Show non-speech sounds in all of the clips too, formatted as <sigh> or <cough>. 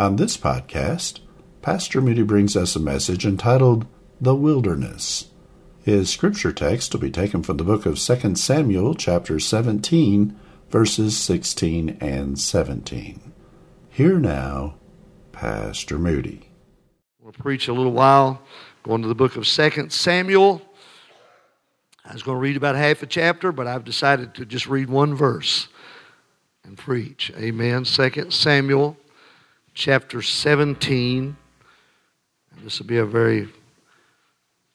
On this podcast, Pastor Moody brings us a message entitled The Wilderness. His scripture text will be taken from the book of 2 Samuel, chapter 17, verses 16 and 17. Here now, Pastor Moody. We'll preach a little while, going to the book of Second Samuel. I was going to read about half a chapter, but I've decided to just read one verse and preach. Amen. Second Samuel, chapter 17. And this will be a very,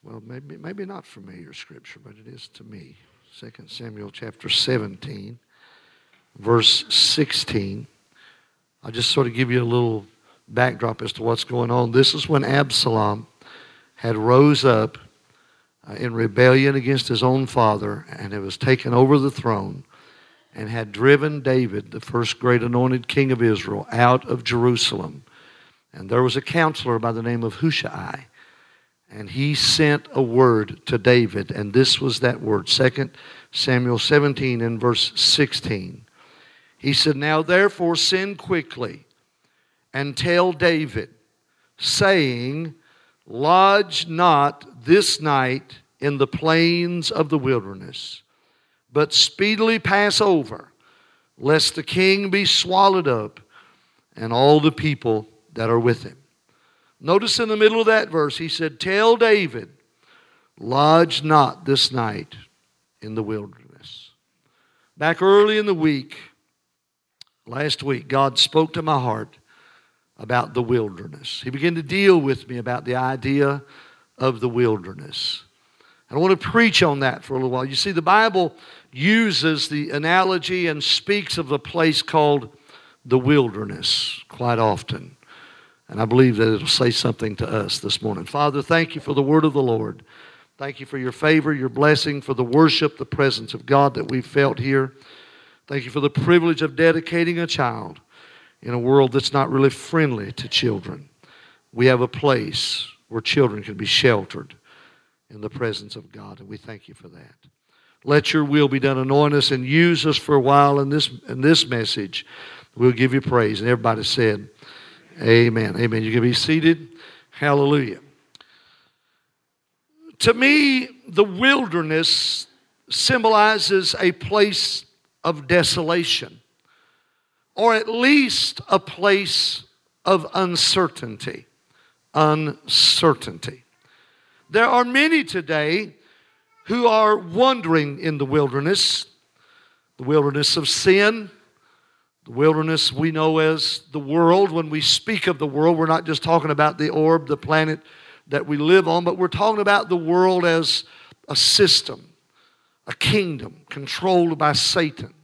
well, maybe, maybe not familiar scripture, but it is to me. Second Samuel, chapter 17, verse 16. I'll just sort of give you a little backdrop as to what's going on. This is when Absalom had rose up uh, in rebellion against his own father and it was taken over the throne and had driven David, the first great anointed king of Israel, out of Jerusalem. And there was a counselor by the name of Hushai. And he sent a word to David, and this was that word. 2 Samuel 17 and verse 16. He said, Now therefore send quickly and tell David, saying, Lodge not this night in the plains of the wilderness, but speedily pass over, lest the king be swallowed up and all the people that are with him. Notice in the middle of that verse, he said, Tell David, lodge not this night in the wilderness. Back early in the week, last week, God spoke to my heart about the wilderness. He began to deal with me about the idea of the wilderness. I want to preach on that for a little while. You see, the Bible uses the analogy and speaks of the place called the wilderness quite often. And I believe that it'll say something to us this morning. Father, thank you for the word of the Lord. Thank you for your favor, your blessing, for the worship, the presence of God that we've felt here. Thank you for the privilege of dedicating a child in a world that's not really friendly to children. We have a place where children can be sheltered in the presence of God, and we thank you for that. Let your will be done. Anoint us and use us for a while in this, in this message. We'll give you praise. And everybody said, Amen. Amen. You can be seated. Hallelujah. To me, the wilderness symbolizes a place of desolation, or at least a place of uncertainty. Uncertainty. There are many today who are wandering in the wilderness, the wilderness of sin, the wilderness we know as the world. When we speak of the world, we're not just talking about the orb, the planet that we live on, but we're talking about the world as a system, a kingdom controlled by Satan.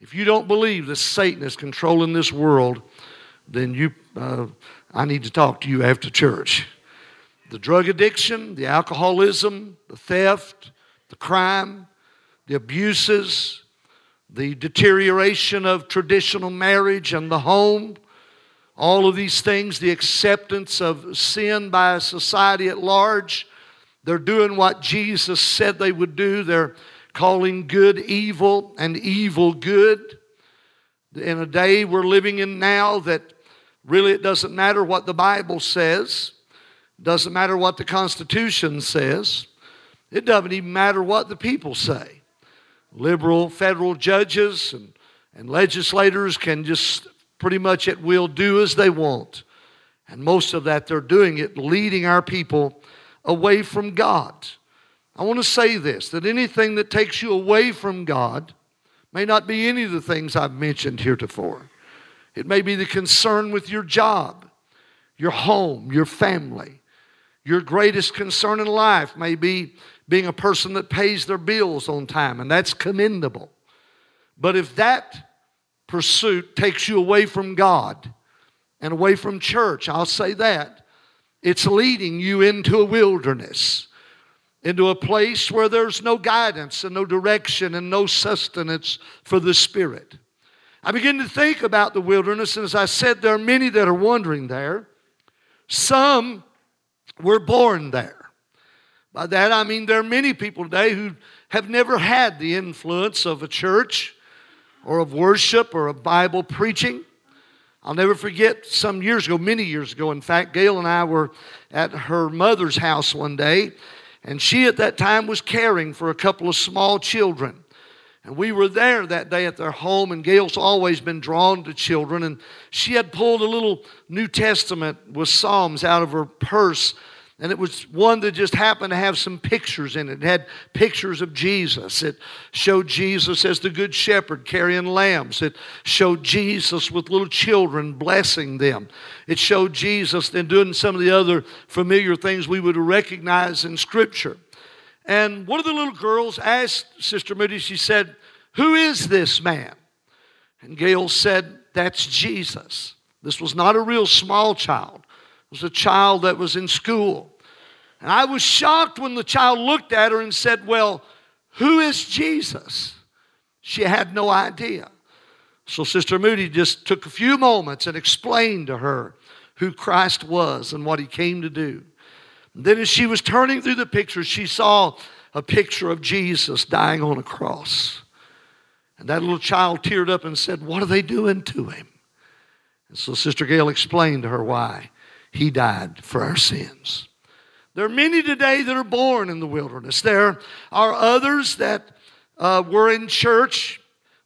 If you don't believe that Satan is controlling this world, then you, uh, I need to talk to you after church. The drug addiction, the alcoholism, the theft, the crime, the abuses, the deterioration of traditional marriage and the home, all of these things, the acceptance of sin by society at large. They're doing what Jesus said they would do. They're calling good evil and evil good. In a day we're living in now that really it doesn't matter what the Bible says, doesn't matter what the Constitution says, it doesn't even matter what the people say liberal federal judges and, and legislators can just pretty much at will do as they want. And most of that they're doing it, leading our people away from God. I want to say this that anything that takes you away from God may not be any of the things I've mentioned heretofore. It may be the concern with your job, your home, your family. Your greatest concern in life may be being a person that pays their bills on time, and that's commendable. But if that pursuit takes you away from God and away from church. I'll say that. It's leading you into a wilderness, into a place where there's no guidance and no direction and no sustenance for the Spirit. I begin to think about the wilderness, and as I said, there are many that are wandering there. Some were born there. By that I mean there are many people today who have never had the influence of a church or of worship or of Bible preaching. I'll never forget some years ago, many years ago, in fact, Gail and I were at her mother's house one day, and she at that time was caring for a couple of small children. And we were there that day at their home, and Gail's always been drawn to children. And she had pulled a little New Testament with Psalms out of her purse and it was one that just happened to have some pictures in it. It had pictures of Jesus. It showed Jesus as the good shepherd carrying lambs. It showed Jesus with little children blessing them. It showed Jesus then doing some of the other familiar things we would recognize in Scripture. And one of the little girls asked Sister Moody, she said, Who is this man? And Gail said, That's Jesus. This was not a real small child it was a child that was in school. And I was shocked when the child looked at her and said, Well, who is Jesus? She had no idea. So Sister Moody just took a few moments and explained to her who Christ was and what he came to do. Then, as she was turning through the pictures, she saw a picture of Jesus dying on a cross. And that little child teared up and said, What are they doing to him? And so Sister Gail explained to her why. He died for our sins. There are many today that are born in the wilderness. There are others that uh, were in church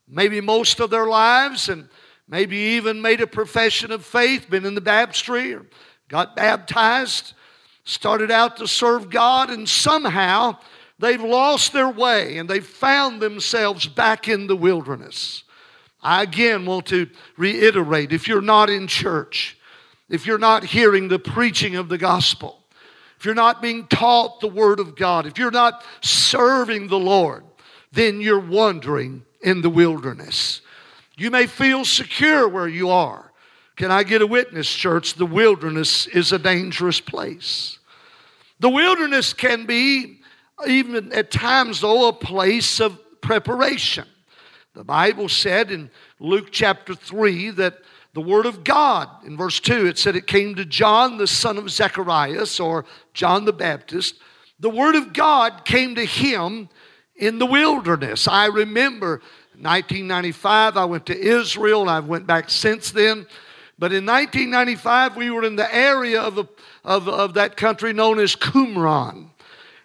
maybe most of their lives and maybe even made a profession of faith, been in the baptistry or got baptized, started out to serve God, and somehow they've lost their way and they've found themselves back in the wilderness. I again want to reiterate if you're not in church, if you're not hearing the preaching of the gospel, if you're not being taught the Word of God, if you're not serving the Lord, then you're wandering in the wilderness. You may feel secure where you are. Can I get a witness, church? The wilderness is a dangerous place. The wilderness can be, even at times, though, a place of preparation. The Bible said in Luke chapter 3 that the Word of God. In verse 2, it said it came to John, the son of Zacharias, or John the Baptist. The Word of God came to him in the wilderness. I remember 1995, I went to Israel, and I've went back since then. But in 1995, we were in the area of, the, of, of that country known as Qumran.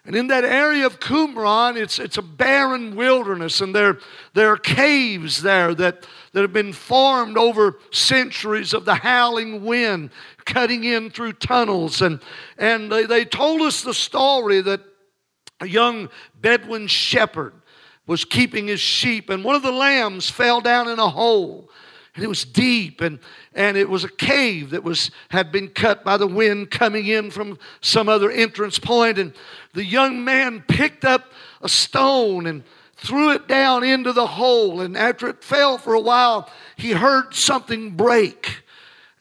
And in that area of Qumran, it's, it's a barren wilderness, and there, there are caves there that, that have been formed over centuries of the howling wind cutting in through tunnels. And, and they, they told us the story that a young Bedouin shepherd was keeping his sheep, and one of the lambs fell down in a hole and it was deep and, and it was a cave that was had been cut by the wind coming in from some other entrance point. And the young man picked up a stone and threw it down into the hole. And after it fell for a while he heard something break.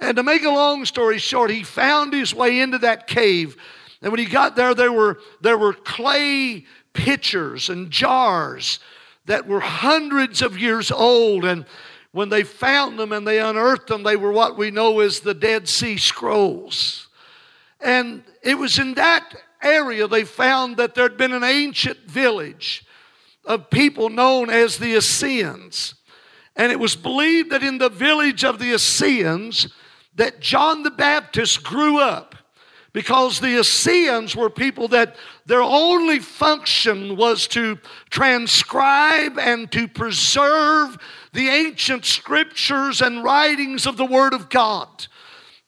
And to make a long story short he found his way into that cave. And when he got there there were there were clay pitchers and jars that were hundreds of years old. And when they found them and they unearthed them, they were what we know as the Dead Sea Scrolls. And it was in that area they found that there had been an ancient village of people known as the Essenes. And it was believed that in the village of the Essenes that John the Baptist grew up because the Essenes were people that their only function was to transcribe and to preserve the ancient scriptures and writings of the Word of God.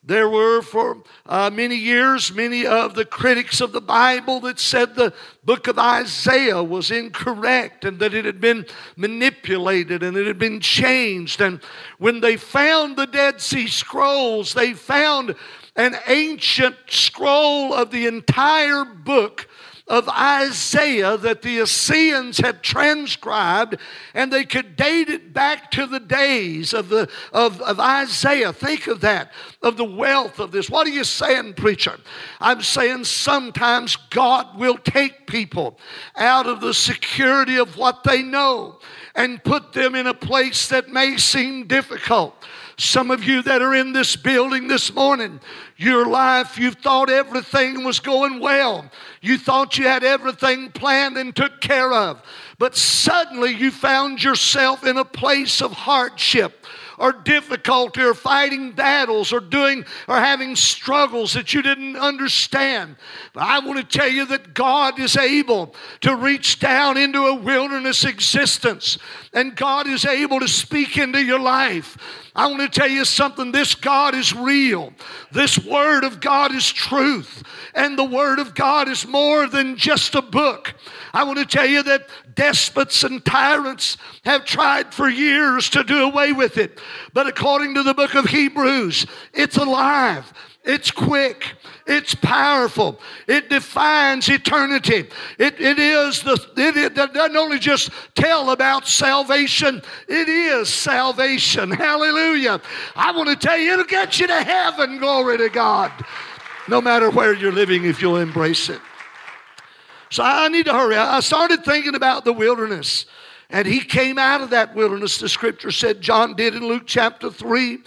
There were for uh, many years many of the critics of the Bible that said the book of Isaiah was incorrect and that it had been manipulated and it had been changed. And when they found the Dead Sea Scrolls, they found an ancient scroll of the entire book of Isaiah that the Essenes had transcribed, and they could date it back to the days of, the, of, of Isaiah. Think of that, of the wealth of this. What are you saying, preacher? I'm saying sometimes God will take people out of the security of what they know and put them in a place that may seem difficult. Some of you that are in this building this morning, your life, you thought everything was going well. You thought you had everything planned and took care of. But suddenly you found yourself in a place of hardship or difficulty or fighting battles or doing or having struggles that you didn't understand. But I want to tell you that God is able to reach down into a wilderness existence and God is able to speak into your life. I want to tell you something. This God is real. This Word of God is truth. And the Word of God is more than just a book. I want to tell you that despots and tyrants have tried for years to do away with it. But according to the book of Hebrews, it's alive. It's quick. It's powerful. It defines eternity. It, it is the, it, it doesn't only just tell about salvation, it is salvation. Hallelujah. I want to tell you, it'll get you to heaven. Glory to God. No matter where you're living, if you'll embrace it. So I need to hurry. I started thinking about the wilderness. And he came out of that wilderness, the scripture said John did in Luke chapter 3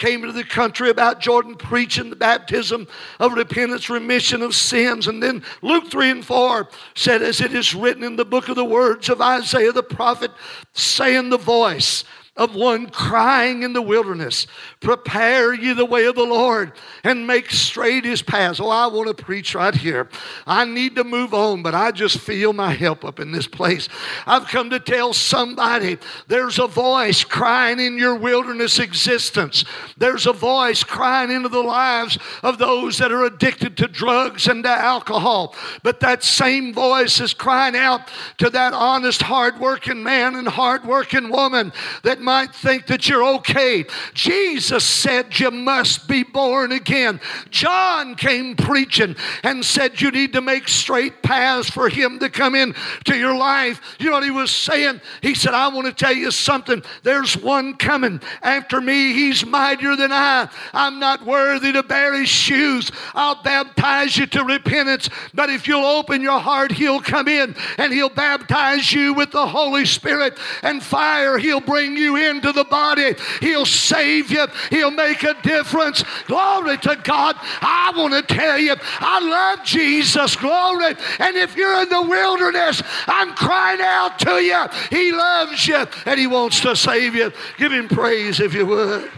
came into the country about Jordan preaching the baptism of repentance, remission of sins. And then Luke 3 and 4 said, as it is written in the book of the words of Isaiah the prophet, saying the voice of one crying in the wilderness, Prepare ye the way of the Lord and make straight his paths. Oh, I want to preach right here. I need to move on, but I just feel my help up in this place. I've come to tell somebody there's a voice crying in your wilderness existence. There's a voice crying into the lives of those that are addicted to drugs and to alcohol. But that same voice is crying out to that honest, hardworking man and hardworking woman that might think that you're okay. Jesus said you must be born again. John came preaching and said you need to make straight paths for him to come in to your life. You know what he was saying? He said, I want to tell you something. There's one coming after me. He's mightier than I. I'm not worthy to bear his shoes. I'll baptize you to repentance. But if you'll open your heart, he'll come in and he'll baptize you with the Holy Spirit and fire. He'll bring you into the body. He'll save you. He'll make a difference. Glory to God. I want to tell you, I love Jesus. Glory. And if you're in the wilderness, I'm crying out to you. He loves you and He wants to save you. Give Him praise if you would.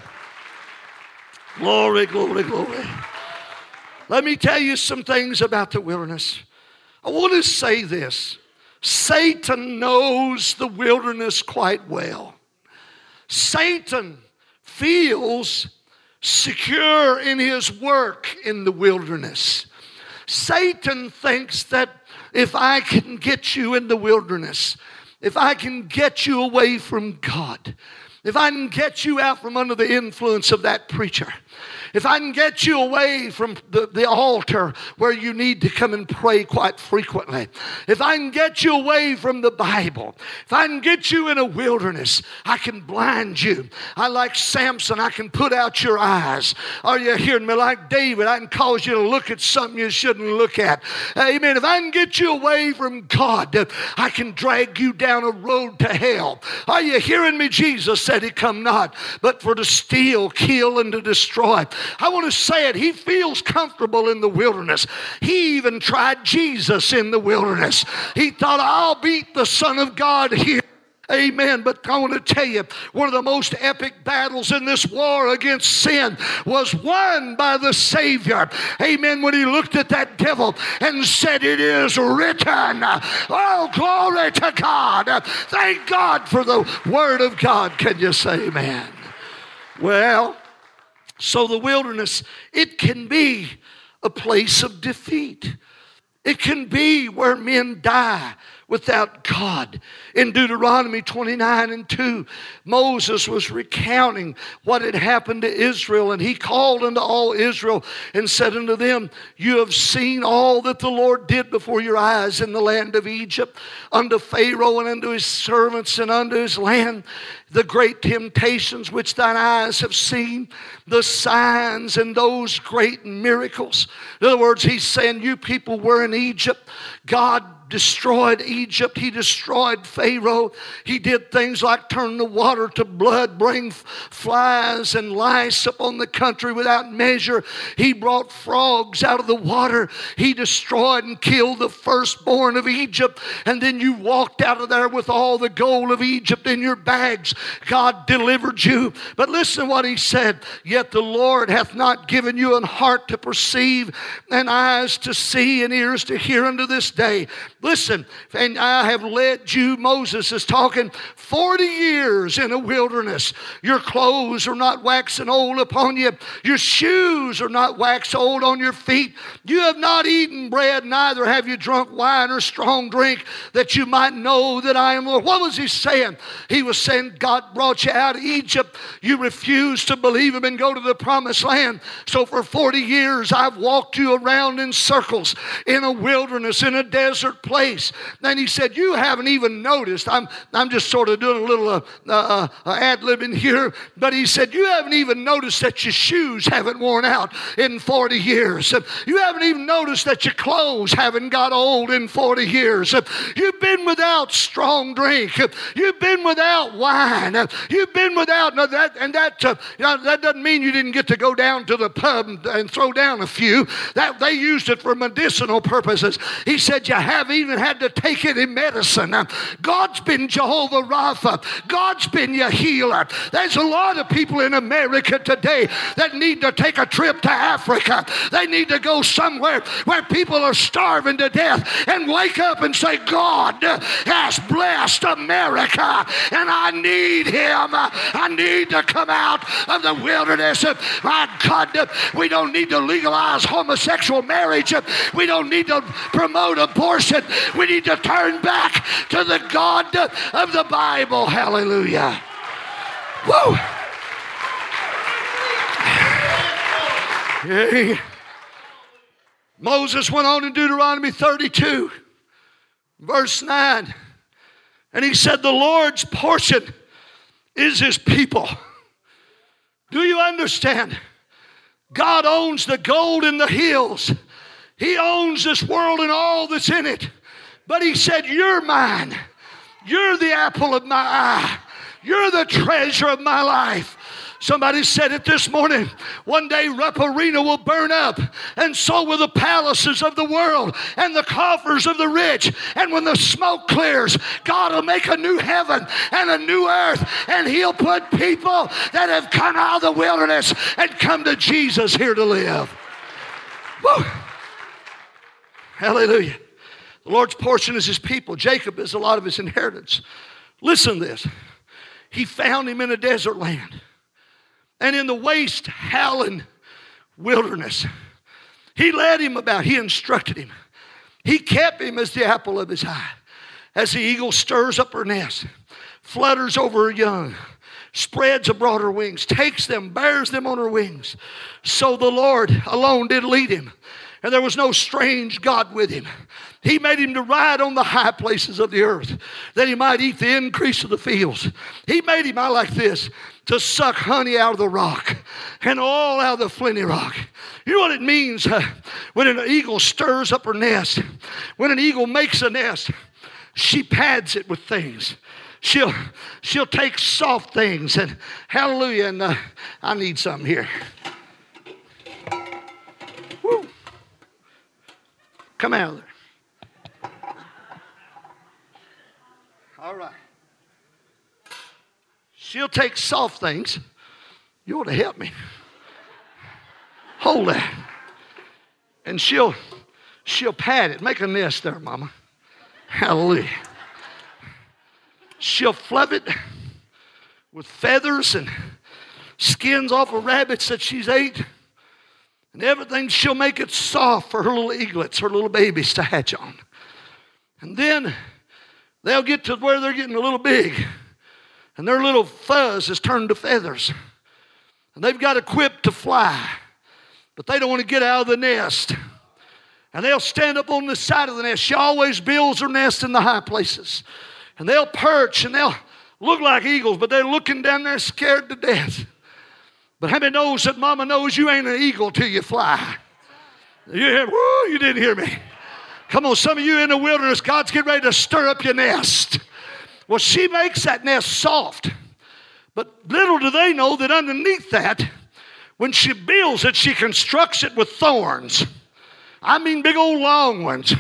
Glory, glory, glory. Let me tell you some things about the wilderness. I want to say this Satan knows the wilderness quite well. Satan feels secure in his work in the wilderness. Satan thinks that if I can get you in the wilderness, if I can get you away from God, if I can get you out from under the influence of that preacher, if I can get you away from the, the altar where you need to come and pray quite frequently, if I can get you away from the Bible, if I can get you in a wilderness, I can blind you. I like Samson, I can put out your eyes. Are you hearing me? Like David, I can cause you to look at something you shouldn't look at. Amen. If I can get you away from God, I can drag you down a road to hell. Are you hearing me? Jesus said he come not, but for to steal, kill, and to destroy. I want to say it. He feels comfortable in the wilderness. He even tried Jesus in the wilderness. He thought, I'll beat the Son of God here. Amen. But I want to tell you, one of the most epic battles in this war against sin was won by the Savior. Amen. When he looked at that devil and said, It is written. Oh, glory to God. Thank God for the Word of God. Can you say amen? Well, so the wilderness, it can be a place of defeat. It can be where men die without God. In Deuteronomy 29 and 2, Moses was recounting what had happened to Israel, and he called unto all Israel and said unto them, You have seen all that the Lord did before your eyes in the land of Egypt, unto Pharaoh and unto his servants and unto his land the great temptations which thine eyes have seen, the signs and those great miracles. In other words, he's saying, You people were in Egypt. God destroyed Egypt. He destroyed Pharaoh. He did things like turn the water to blood, bring flies and lice upon the country without measure. He brought frogs out of the water. He destroyed and killed the firstborn of Egypt. And then you walked out of there with all the gold of Egypt in your bags. God delivered you. But listen to what he said. Yet the Lord hath not given you an heart to perceive, and eyes to see, and ears to hear unto this day. Listen, and I have led you, Moses is talking, 40 years in a wilderness. Your clothes are not waxing old upon you, your shoes are not waxed old on your feet. You have not eaten bread, neither have you drunk wine or strong drink, that you might know that I am Lord. What was he saying? He was saying, God brought you out of Egypt. You refused to believe him and go to the promised land. So for 40 years, I've walked you around in circles in a wilderness, in a desert place place. And he said, You haven't even noticed. I'm, I'm just sort of doing a little uh, uh, uh, ad libbing here. But he said, You haven't even noticed that your shoes haven't worn out in 40 years. You haven't even noticed that your clothes haven't got old in 40 years. You've been without strong drink. You've been without wine. You've been without, no, that, and that, uh, you know, that doesn't mean you didn't get to go down to the pub and, and throw down a few. That, they used it for medicinal purposes. He said, You have even had to take any medicine. God's been Jehovah Rapha. God's been your healer. There's a lot of people in America today that need to take a trip to Africa. They need to go somewhere where people are starving to death and wake up and say, God has blessed America and I need him. I need to come out of the wilderness. My God, we don't need to legalize homosexual marriage. We don't need to promote abortion. We need to turn back to the God of the Bible. Hallelujah. Whoa. Hey. Moses went on in Deuteronomy 32, verse 9, and he said, The Lord's portion is his people. Do you understand? God owns the gold in the hills. He owns this world and all that's in it. But he said, You're mine. You're the apple of my eye. You're the treasure of my life. Somebody said it this morning. One day, Rupp Arena will burn up, and so will the palaces of the world and the coffers of the rich. And when the smoke clears, God will make a new heaven and a new earth, and He'll put people that have come out of the wilderness and come to Jesus here to live. Woo. Hallelujah. The Lord's portion is his people. Jacob is a lot of his inheritance. Listen to this. He found him in a desert land and in the waste, howling wilderness. He led him about, he instructed him. He kept him as the apple of his eye. As the eagle stirs up her nest, flutters over her young, spreads abroad her wings, takes them, bears them on her wings. So the Lord alone did lead him and there was no strange God with him. He made him to ride on the high places of the earth, that he might eat the increase of the fields. He made him, I like this, to suck honey out of the rock and all out of the flinty rock. You know what it means uh, when an eagle stirs up her nest? When an eagle makes a nest, she pads it with things. She'll, she'll take soft things and hallelujah. And uh, I need something here. Woo. Come out of there. All right. She'll take soft things. You ought to help me. Hold that. And she'll she'll pat it. Make a nest there, mama. Hallelujah. She'll fluff it with feathers and skins off of rabbits that she's ate and everything, she'll make it soft for her little eaglets, her little babies to hatch on. And then they'll get to where they're getting a little big, and their little fuzz has turned to feathers. And they've got equipped to fly, but they don't want to get out of the nest. And they'll stand up on the side of the nest. She always builds her nest in the high places. And they'll perch and they'll look like eagles, but they're looking down there scared to death. But how many knows that mama knows you ain't an eagle till you fly? You hear, woo, you didn't hear me. Come on, some of you in the wilderness, God's getting ready to stir up your nest. Well, she makes that nest soft. But little do they know that underneath that, when she builds it, she constructs it with thorns. I mean, big old long ones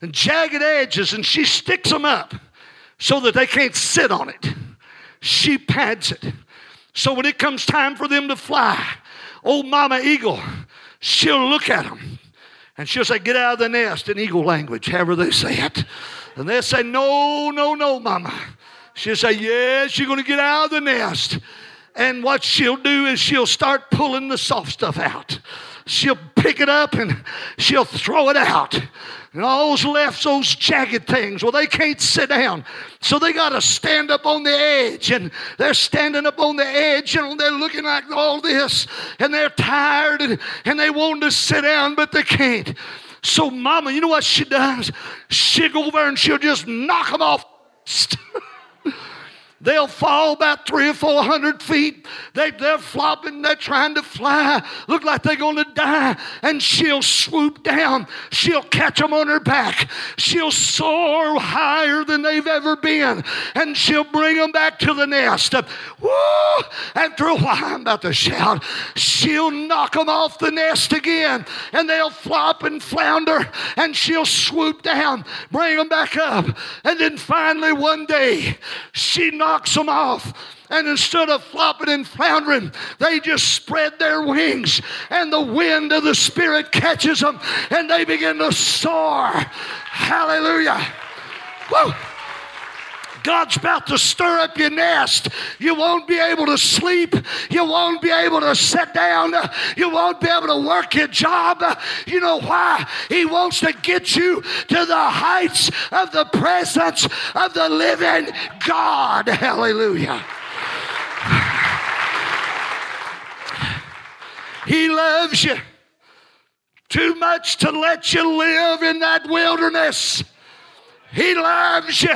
and jagged edges, and she sticks them up so that they can't sit on it. She pads it. So when it comes time for them to fly, old Mama Eagle, she'll look at them and she'll say, Get out of the nest in eagle language, however they say it. And they'll say, No, no, no, Mama. She'll say, Yes, you're going to get out of the nest. And what she'll do is she'll start pulling the soft stuff out. She'll pick it up and she'll throw it out. And all those left, those jagged things, well, they can't sit down. So they got to stand up on the edge. And they're standing up on the edge and they're looking like all this. And they're tired and, and they want to sit down, but they can't. So, Mama, you know what she does? She'll go over and she'll just knock them off. <laughs> They'll fall about three or four hundred feet. They, they're flopping, they're trying to fly, look like they're going to die. And she'll swoop down, she'll catch them on her back, she'll soar higher than they've ever been, and she'll bring them back to the nest. Woo! After a while, I'm about to shout, she'll knock them off the nest again, and they'll flop and flounder, and she'll swoop down, bring them back up. And then finally, one day, she knocks knocks them off. And instead of flopping and floundering, they just spread their wings, and the wind of the Spirit catches them, and they begin to soar. Hallelujah. Whoa. God's about to stir up your nest. You won't be able to sleep. You won't be able to sit down. You won't be able to work your job. You know why? He wants to get you to the heights of the presence of the living God. Hallelujah. He loves you too much to let you live in that wilderness. He loves you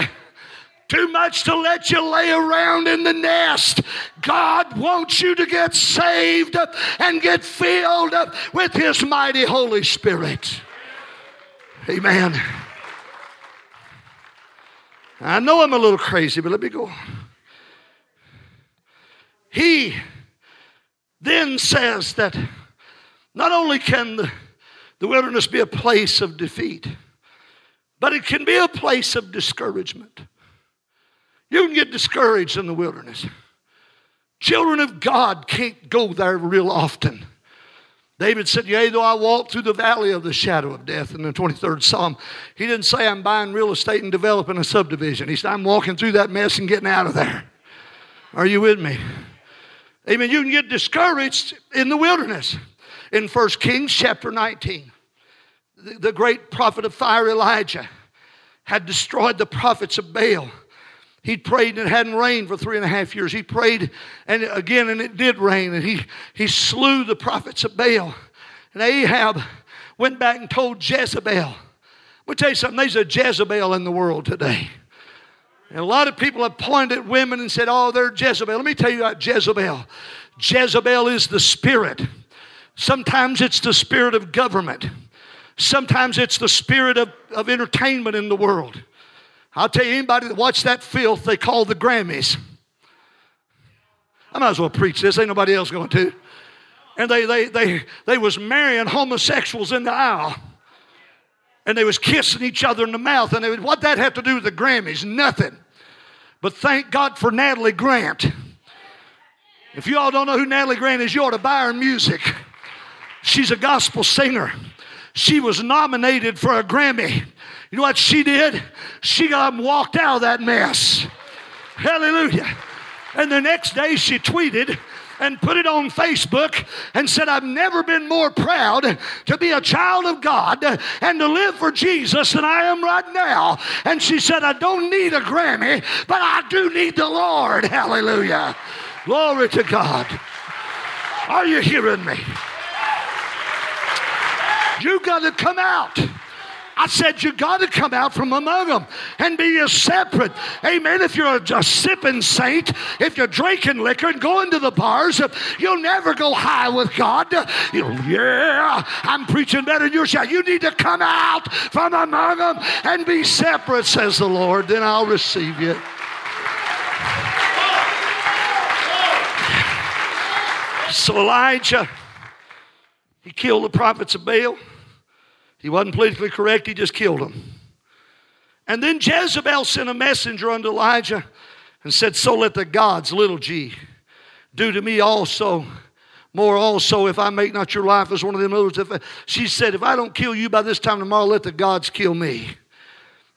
too much to let you lay around in the nest. God wants you to get saved and get filled with His mighty Holy Spirit. Amen. I know I'm a little crazy, but let me go. He then says that not only can the, the wilderness be a place of defeat, but it can be a place of discouragement. You can get discouraged in the wilderness. Children of God can't go there real often. David said, Yea, though I walk through the valley of the shadow of death in the 23rd Psalm, he didn't say I'm buying real estate and developing a subdivision. He said, I'm walking through that mess and getting out of there. Are you with me? Amen. You can get discouraged in the wilderness. In 1 Kings chapter 19, the, the great prophet of fire Elijah had destroyed the prophets of Baal he prayed and it hadn't rained for three and a half years. He prayed and again and it did rain and he, he slew the prophets of Baal. And Ahab went back and told Jezebel. Let me tell you something, there's a Jezebel in the world today. And a lot of people have pointed at women and said, oh, they're Jezebel. Let me tell you about Jezebel. Jezebel is the spirit. Sometimes it's the spirit of government. Sometimes it's the spirit of, of entertainment in the world. I'll tell you, anybody that watched that filth they call the Grammys. I might as well preach this. Ain't nobody else going to. And they, they, they, they was marrying homosexuals in the aisle. And they was kissing each other in the mouth. And they what that have to do with the Grammys? Nothing. But thank God for Natalie Grant. If you all don't know who Natalie Grant is, you ought to buy her music. She's a gospel singer. She was nominated for a Grammy you know what she did? She got up and walked out of that mess. Hallelujah. And the next day she tweeted, and put it on Facebook and said, I've never been more proud to be a child of God and to live for Jesus than I am right now. And she said, I don't need a Grammy, but I do need the Lord. Hallelujah. Glory to God. Are you hearing me? You got to come out. I said, You got to come out from among them and be a separate. Amen. If you're a, a sipping saint, if you're drinking liquor and going to the bars, you'll never go high with God. You know, yeah, I'm preaching better than yours. You need to come out from among them and be separate, says the Lord. Then I'll receive you. So Elijah, he killed the prophets of Baal. He wasn't politically correct, he just killed him. And then Jezebel sent a messenger unto Elijah and said, So let the gods, little g, do to me also. More also, if I make not your life as one of them others. If she said, If I don't kill you by this time tomorrow, let the gods kill me.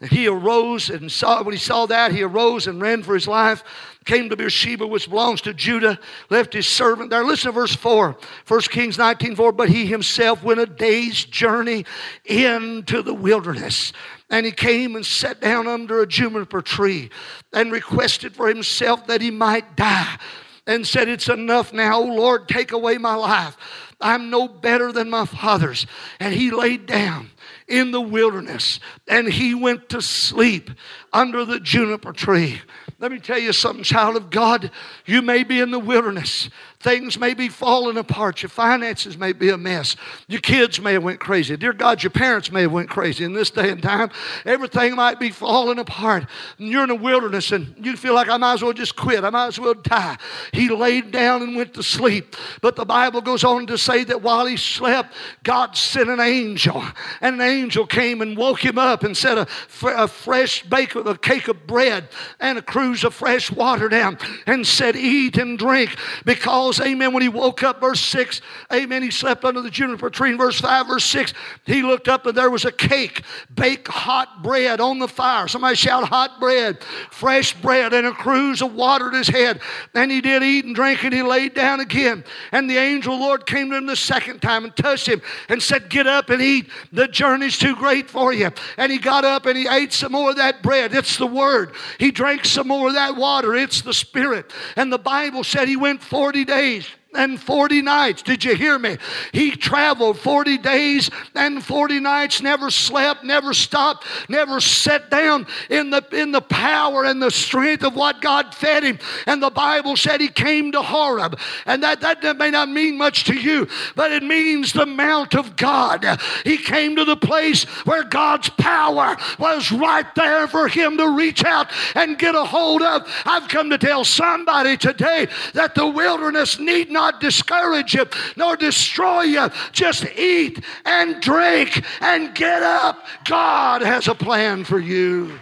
He arose and saw, when he saw that, he arose and ran for his life, came to Beersheba, which belongs to Judah, left his servant there. Listen to verse 4, 1 Kings 19 4. But he himself went a day's journey into the wilderness. And he came and sat down under a juniper tree and requested for himself that he might die. And said, It's enough now, Lord, take away my life. I'm no better than my fathers. And he laid down in the wilderness and he went to sleep under the juniper tree. Let me tell you something, child of God. You may be in the wilderness. Things may be falling apart. Your finances may be a mess. Your kids may have went crazy. Dear God, your parents may have went crazy. In this day and time, everything might be falling apart. And you're in the wilderness and you feel like I might as well just quit. I might as well die. He laid down and went to sleep. But the Bible goes on to say that while he slept, God sent an angel. And an angel came and woke him up and set a, a fresh bake, a cake of bread and a cruse of fresh water down and said, Eat and drink. Because, amen, when he woke up, verse 6, amen, he slept under the juniper tree. In verse 5, verse 6, he looked up and there was a cake, baked hot bread on the fire. Somebody shout, Hot bread, fresh bread, and a cruse of water at his head. And he did eat and drink and he laid down again. And the angel Lord came to him the second time and touched him and said, Get up and eat. The journey's too great for you. And he got up and he ate some more of that bread. It's the word. He drank some more of that water. It's the Spirit. And the Bible said he went 40 days face and 40 nights. Did you hear me? He traveled 40 days and 40 nights, never slept, never stopped, never sat down in the, in the power and the strength of what God fed him. And the Bible said he came to Horeb. And that, that may not mean much to you, but it means the mount of God. He came to the place where God's power was right there for him to reach out and get a hold of. I've come to tell somebody today that the wilderness need not not discourage you nor destroy you. Just eat and drink and get up. God has a plan for you.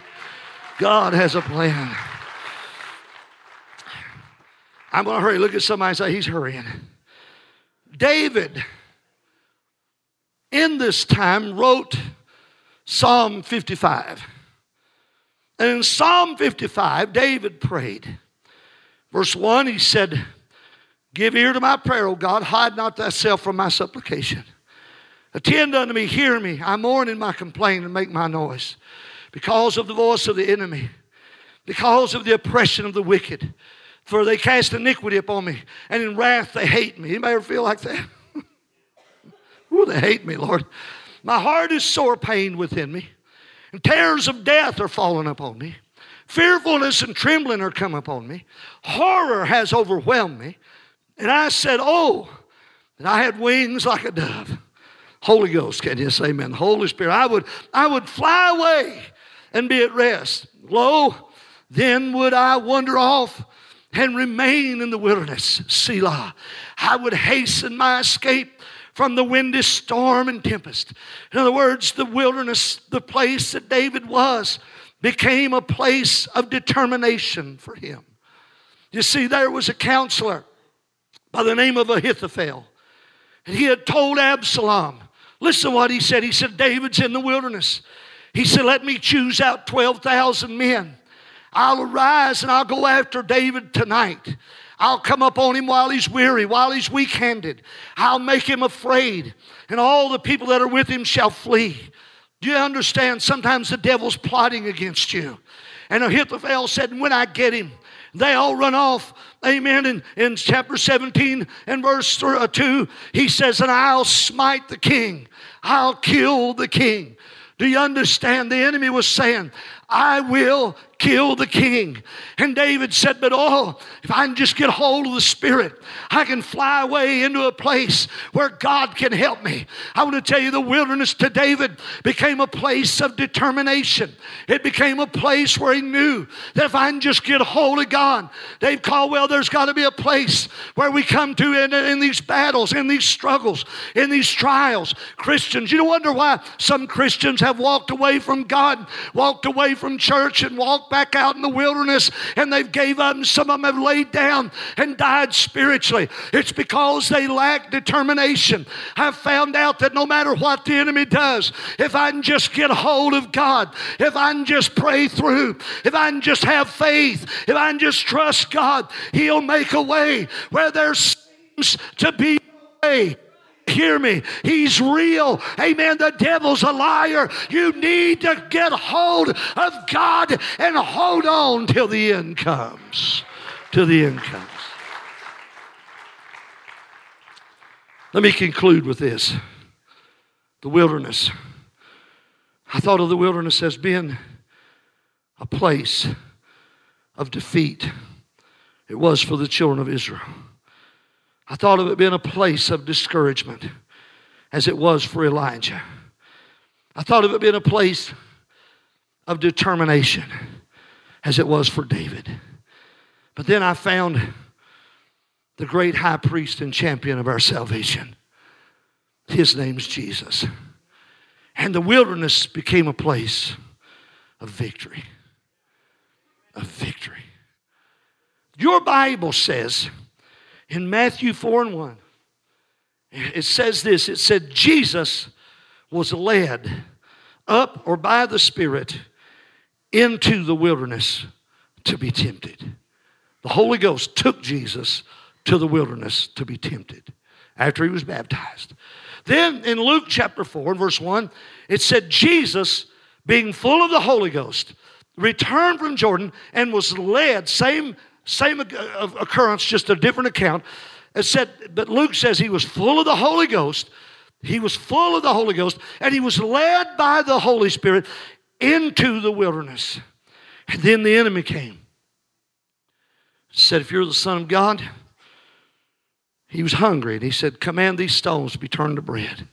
God has a plan. I'm going to hurry. Look at somebody and say, He's hurrying. David, in this time, wrote Psalm 55. And in Psalm 55, David prayed. Verse 1, he said, Give ear to my prayer, O God. Hide not thyself from my supplication. Attend unto me, hear me. I mourn in my complaint and make my noise. Because of the voice of the enemy, because of the oppression of the wicked. For they cast iniquity upon me, and in wrath they hate me. Anybody ever feel like that? <laughs> Ooh, they hate me, Lord. My heart is sore pained within me, and terrors of death are falling upon me. Fearfulness and trembling are come upon me. Horror has overwhelmed me. And I said, Oh, and I had wings like a dove. Holy Ghost, can you say amen? Holy Spirit, I would, I would fly away and be at rest. Lo, then would I wander off and remain in the wilderness, Selah. I would hasten my escape from the windy storm and tempest. In other words, the wilderness, the place that David was, became a place of determination for him. You see, there was a counselor by the name of Ahithophel. And he had told Absalom, listen to what he said. He said, David's in the wilderness. He said, Let me choose out 12,000 men. I'll arise and I'll go after David tonight. I'll come up on him while he's weary, while he's weak handed. I'll make him afraid, and all the people that are with him shall flee. Do you understand? Sometimes the devil's plotting against you. And Ahithophel said, When I get him, they all run off. Amen. In, in chapter 17 and verse uh, 2, he says, And I'll smite the king, I'll kill the king. Do you understand? The enemy was saying, I will kill the king. And David said, But oh, if I can just get hold of the Spirit, I can fly away into a place where God can help me. I want to tell you, the wilderness to David became a place of determination. It became a place where he knew that if I can just get hold of God, Dave Caldwell, there's got to be a place where we come to in, in these battles, in these struggles, in these trials. Christians, you wonder why some Christians have walked away from God, walked away from church, and walked back out in the wilderness and they've gave up and some of them have laid down and died spiritually. It's because they lack determination. I've found out that no matter what the enemy does, if I can just get a hold of God, if I can just pray through, if I can just have faith, if I can just trust God, He'll make a way where there seems to be a way hear me. He's real. Amen. The devil's a liar. You need to get hold of God and hold on till the end comes. Till the end comes. Let me conclude with this the wilderness. I thought of the wilderness as being a place of defeat. It was for the children of Israel. I thought of it being a place of discouragement, as it was for Elijah. I thought of it being a place of determination, as it was for David. But then I found the great high priest and champion of our salvation. His name's Jesus. And the wilderness became a place of victory. Of victory. Your Bible says in Matthew 4 and 1, it says this it said, Jesus was led up or by the Spirit into the wilderness to be tempted. The Holy Ghost took Jesus to the wilderness to be tempted after he was baptized. Then in Luke chapter 4 and verse 1, it said, Jesus, being full of the Holy Ghost, returned from Jordan and was led, same same uh, occurrence, just a different account. It said, but Luke says he was full of the Holy Ghost. He was full of the Holy Ghost, and he was led by the Holy Spirit into the wilderness. And then the enemy came. Said, If you're the Son of God, he was hungry, and he said, Command these stones to be turned to bread.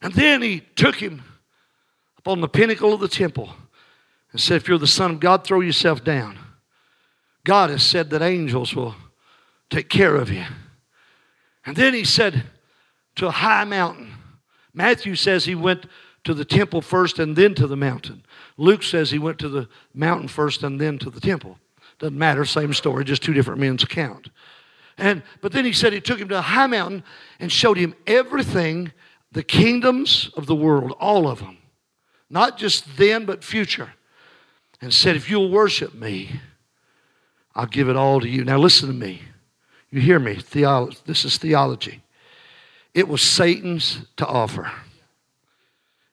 And then he took him up on the pinnacle of the temple and said, If you're the Son of God, throw yourself down. God has said that angels will take care of you. And then he said to a high mountain. Matthew says he went to the temple first and then to the mountain. Luke says he went to the mountain first and then to the temple. Doesn't matter, same story, just two different men's account. And but then he said he took him to a high mountain and showed him everything, the kingdoms of the world, all of them. Not just then, but future. And said, if you'll worship me, I'll give it all to you. Now, listen to me. You hear me? Theolo- this is theology. It was Satan's to offer.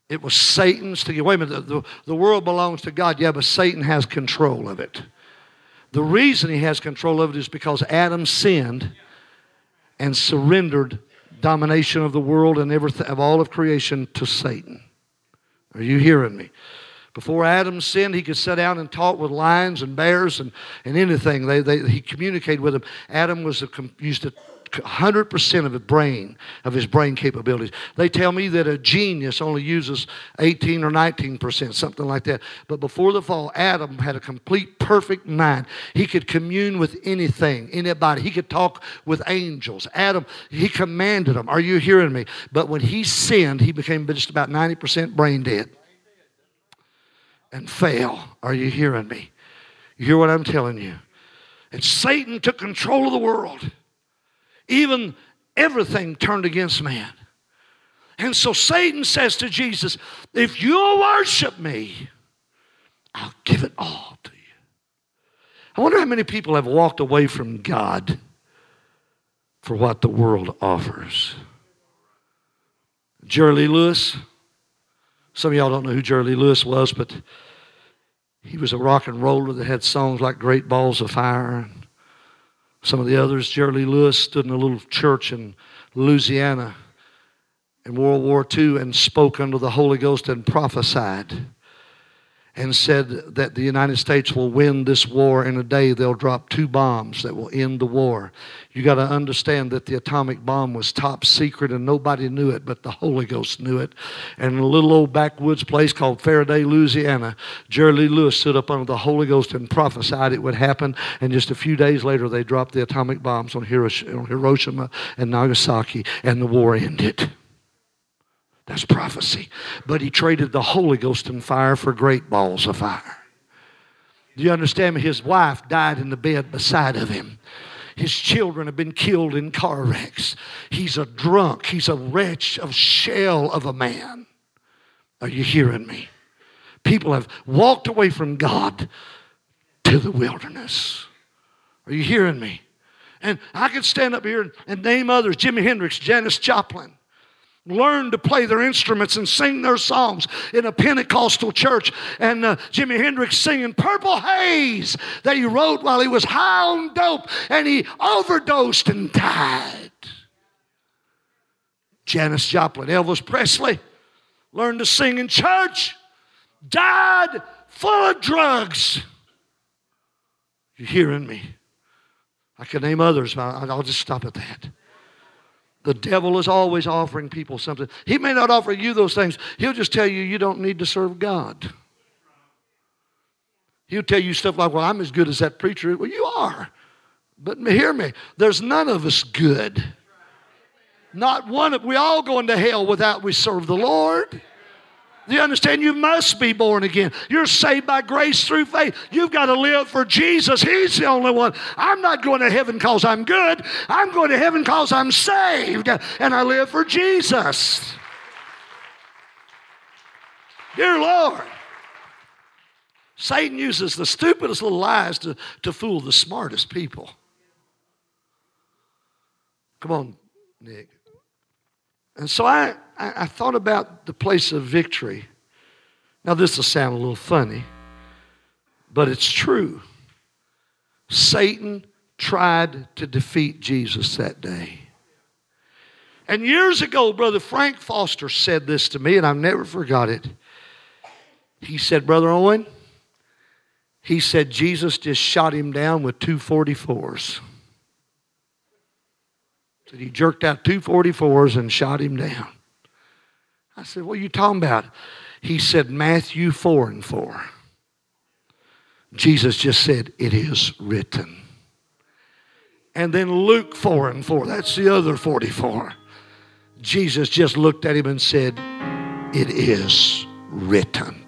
It was Satan's to give. Wait a minute, the, the world belongs to God. Yeah, but Satan has control of it. The reason he has control of it is because Adam sinned and surrendered domination of the world and everything of all of creation to Satan. Are you hearing me? Before Adam sinned, he could sit down and talk with lions and bears and, and anything. They, they, he communicated with them. Adam was a, used a 100% of his brain, of his brain capabilities. They tell me that a genius only uses 18 or 19%, something like that. But before the fall, Adam had a complete, perfect mind. He could commune with anything, anybody. He could talk with angels. Adam, he commanded them. Are you hearing me? But when he sinned, he became just about 90% brain dead and fail. Are you hearing me? You hear what I'm telling you? And Satan took control of the world. Even everything turned against man. And so Satan says to Jesus, If you'll worship me, I'll give it all to you. I wonder how many people have walked away from God for what the world offers. Jerry Lee Lewis. Some of y'all don't know who Jerry Lee Lewis was, but he was a rock and roller that had songs like Great Balls of Fire and some of the others. Jerry Lee Lewis stood in a little church in Louisiana in World War II and spoke under the Holy Ghost and prophesied and said that the United States will win this war in a day. They'll drop two bombs that will end the war. You got to understand that the atomic bomb was top secret and nobody knew it, but the Holy Ghost knew it. And in a little old backwoods place called Ferriday, Louisiana, Jerry Lee Lewis stood up under the Holy Ghost and prophesied it would happen. And just a few days later, they dropped the atomic bombs on Hiroshima and Nagasaki, and the war ended. That's prophecy. But he traded the Holy Ghost and fire for great balls of fire. Do you understand me? His wife died in the bed beside of him. His children have been killed in car wrecks. He's a drunk. He's a wretch, a shell of a man. Are you hearing me? People have walked away from God to the wilderness. Are you hearing me? And I could stand up here and, and name others Jimi Hendrix, Janis Joplin learned to play their instruments and sing their songs in a Pentecostal church. And uh, Jimi Hendrix singing Purple Haze that he wrote while he was high on dope and he overdosed and died. Janis Joplin, Elvis Presley learned to sing in church, died full of drugs. You hearing me? I could name others, but I'll just stop at that. The devil is always offering people something. He may not offer you those things, he'll just tell you you don't need to serve God. He'll tell you stuff like, Well, I'm as good as that preacher. Well, you are. But hear me, there's none of us good. Not one of we all go into hell without we serve the Lord. You understand? You must be born again. You're saved by grace through faith. You've got to live for Jesus. He's the only one. I'm not going to heaven because I'm good. I'm going to heaven because I'm saved and I live for Jesus. Dear Lord. Satan uses the stupidest little lies to, to fool the smartest people. Come on, Nick. And so I, I, I thought about the place of victory. Now, this will sound a little funny, but it's true. Satan tried to defeat Jesus that day. And years ago, Brother Frank Foster said this to me, and I've never forgot it. He said, Brother Owen, he said Jesus just shot him down with two 44s. Said he jerked out two 44s and shot him down. I said, What are you talking about? He said, Matthew 4 and 4. Jesus just said, It is written. And then Luke 4 and 4. That's the other 44. Jesus just looked at him and said, It is written.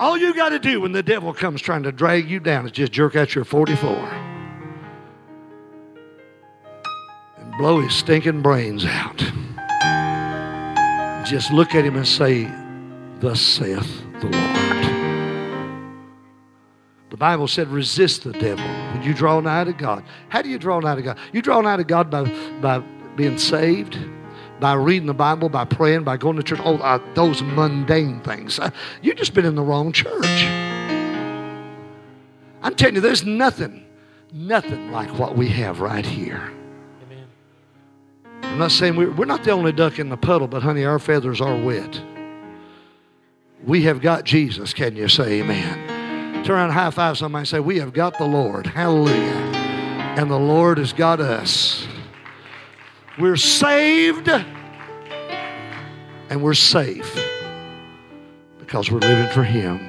All you got to do when the devil comes trying to drag you down is just jerk out your 44 and blow his stinking brains out just look at him and say, Thus saith the Lord. The Bible said, resist the devil when you draw nigh to God. How do you draw nigh to God? You draw nigh to God by, by being saved, by reading the Bible, by praying, by going to church. Oh, uh, those mundane things. Uh, you've just been in the wrong church. I'm telling you, there's nothing, nothing like what we have right here. I'm not saying we're, we're not the only duck in the puddle, but honey, our feathers are wet. We have got Jesus. Can you say amen? Turn around high five somebody and say, We have got the Lord. Hallelujah. And the Lord has got us. We're saved and we're safe because we're living for Him.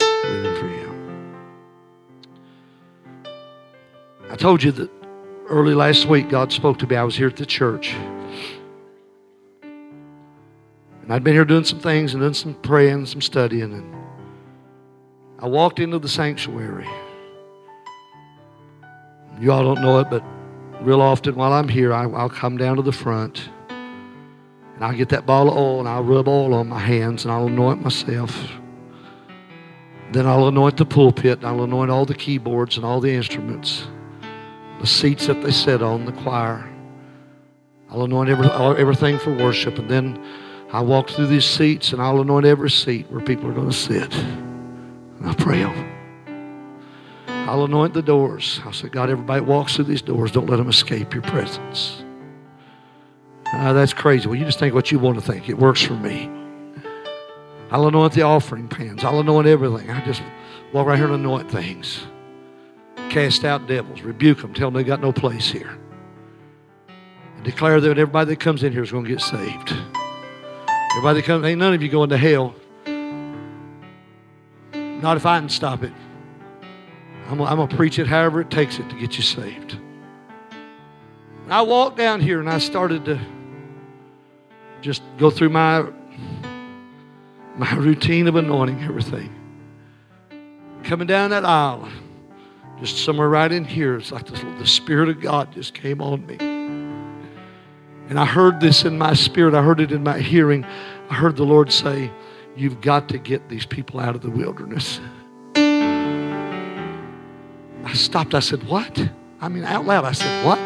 Living for Him. I told you that early last week, God spoke to me. I was here at the church. And I'd been here doing some things and doing some praying, some studying. And I walked into the sanctuary. You all don't know it, but real often while I'm here, I, will come down to the front and I'll get that ball of oil and I'll rub oil on my hands and I'll anoint myself. Then I'll anoint the pulpit, and I'll anoint all the keyboards and all the instruments, the seats that they sit on, the choir. I'll anoint every, everything for worship, and then I walk through these seats, and I'll anoint every seat where people are going to sit. And I'll pray over. I'll anoint the doors. I'll say, God, everybody walks through these doors. Don't let them escape your presence. Uh, that's crazy. Well, you just think what you want to think. It works for me. I'll anoint the offering pans. I'll anoint everything. I just walk right here and anoint things. Cast out devils, rebuke them, tell them they got no place here. And declare that everybody that comes in here is going to get saved. Everybody that comes, ain't none of you going to hell. Not if I can stop it. I'm going to preach it however it takes it to get you saved. I walked down here and I started to just go through my my routine of anointing everything. Coming down that aisle, just somewhere right in here, it's like the, the Spirit of God just came on me. And I heard this in my spirit, I heard it in my hearing. I heard the Lord say, You've got to get these people out of the wilderness. I stopped. I said, What? I mean, out loud, I said, What?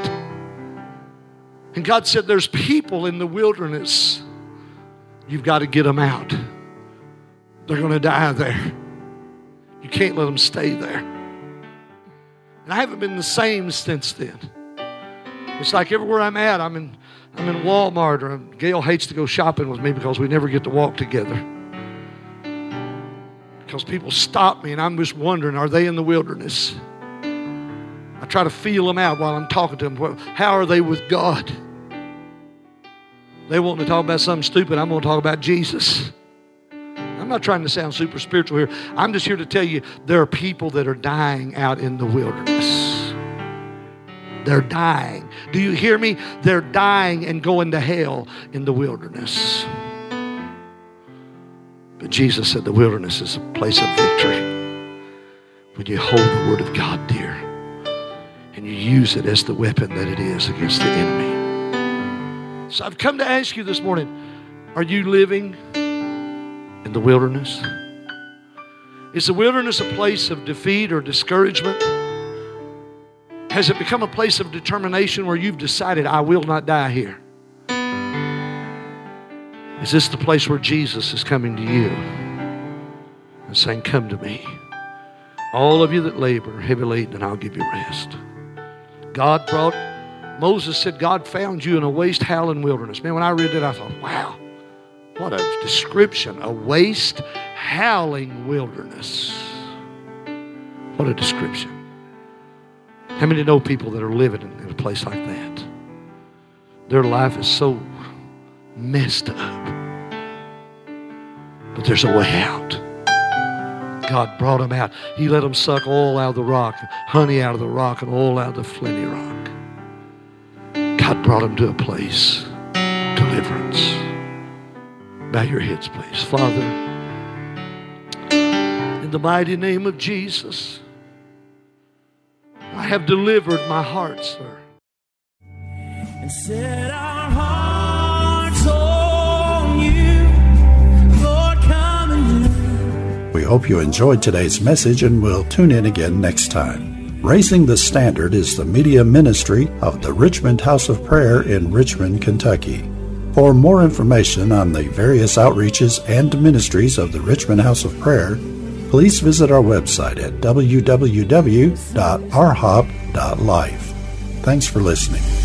And God said, There's people in the wilderness. You've got to get them out. They're going to die there. You can't let them stay there. And I haven't been the same since then. It's like everywhere I'm at, I'm in, I'm in Walmart, or Gail hates to go shopping with me because we never get to walk together. Because people stop me, and I'm just wondering, are they in the wilderness? I try to feel them out while I'm talking to them. How are they with God? They want to talk about something stupid. I'm going to talk about Jesus. I'm not trying to sound super spiritual here. I'm just here to tell you there are people that are dying out in the wilderness. They're dying. Do you hear me? They're dying and going to hell in the wilderness. But Jesus said the wilderness is a place of victory when you hold the Word of God dear and you use it as the weapon that it is against the enemy. So I've come to ask you this morning are you living in the wilderness? Is the wilderness a place of defeat or discouragement? Has it become a place of determination where you've decided, I will not die here? Is this the place where Jesus is coming to you and saying, Come to me? All of you that labor, heavy laden, and I'll give you rest. God brought, Moses said, God found you in a waste, howling wilderness. Man, when I read that, I thought, wow, what a description. A waste, howling wilderness. What a description. How many know people that are living in a place like that? Their life is so messed up. But there's a way out. God brought them out. He let them suck oil out of the rock, honey out of the rock, and oil out of the flinty rock. God brought them to a place, deliverance. Bow your heads, please. Father, in the mighty name of Jesus, I have delivered my heart, sir. and set our hearts on you. Lord, come and do We hope you enjoyed today's message and will tune in again next time. Raising the Standard is the media ministry of the Richmond House of Prayer in Richmond, Kentucky. For more information on the various outreaches and ministries of the Richmond House of Prayer, please visit our website at www.rhop.life. Thanks for listening.